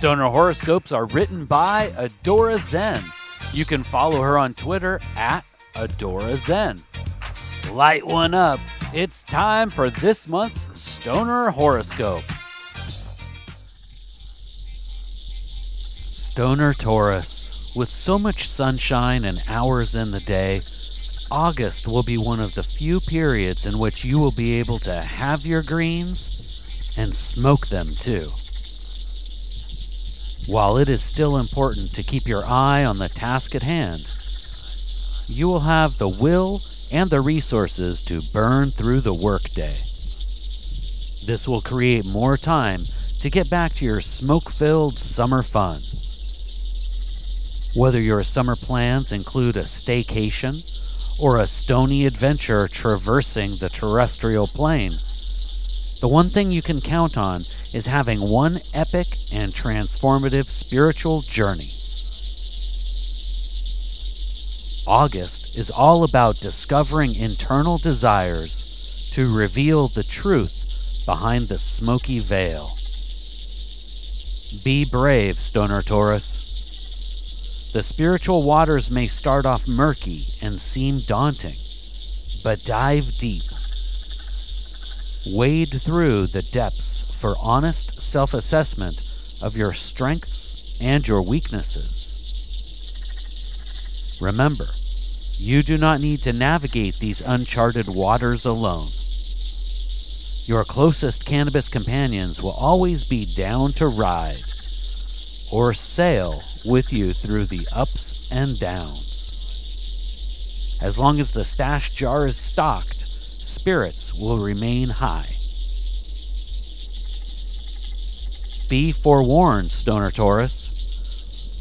Stoner horoscopes are written by Adora Zen. You can follow her on Twitter at Adora Zen. Light one up. It's time for this month's Stoner horoscope. Stoner Taurus. With so much sunshine and hours in the day, August will be one of the few periods in which you will be able to have your greens and smoke them too. While it is still important to keep your eye on the task at hand, you will have the will and the resources to burn through the workday. This will create more time to get back to your smoke filled summer fun. Whether your summer plans include a staycation or a stony adventure traversing the terrestrial plane, the one thing you can count on is having one epic and transformative spiritual journey. August is all about discovering internal desires to reveal the truth behind the smoky veil. Be brave, Stoner Taurus. The spiritual waters may start off murky and seem daunting, but dive deep. Wade through the depths for honest self assessment of your strengths and your weaknesses. Remember, you do not need to navigate these uncharted waters alone. Your closest cannabis companions will always be down to ride or sail with you through the ups and downs. As long as the stash jar is stocked, spirits will remain high. Be forewarned, Stoner Taurus.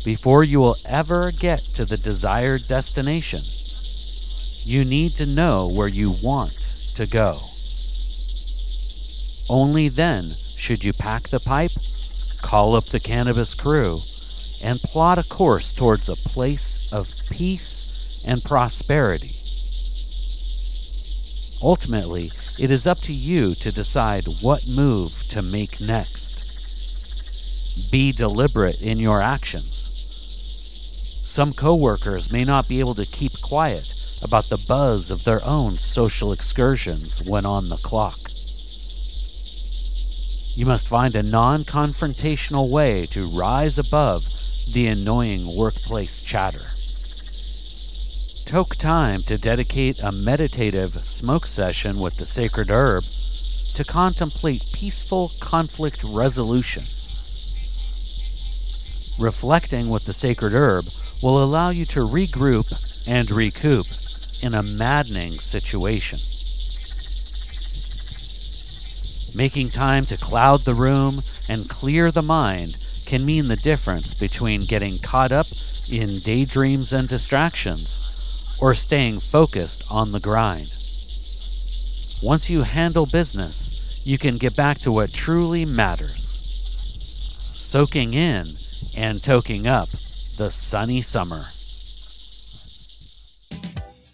Before you will ever get to the desired destination, you need to know where you want to go. Only then should you pack the pipe, call up the cannabis crew, and plot a course towards a place of peace and prosperity. Ultimately, it is up to you to decide what move to make next. Be deliberate in your actions. Some coworkers may not be able to keep quiet about the buzz of their own social excursions when on the clock. You must find a non confrontational way to rise above the annoying workplace chatter. Took time to dedicate a meditative smoke session with the sacred herb to contemplate peaceful conflict resolution. Reflecting with the sacred herb will allow you to regroup and recoup in a maddening situation. Making time to cloud the room and clear the mind can mean the difference between getting caught up in daydreams and distractions or staying focused on the grind. Once you handle business, you can get back to what truly matters soaking in and toking up the sunny summer.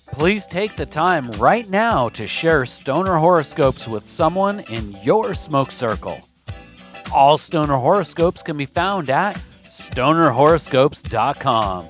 Please take the time right now to share stoner horoscopes with someone in your smoke circle. All stoner horoscopes can be found at stonerhoroscopes.com.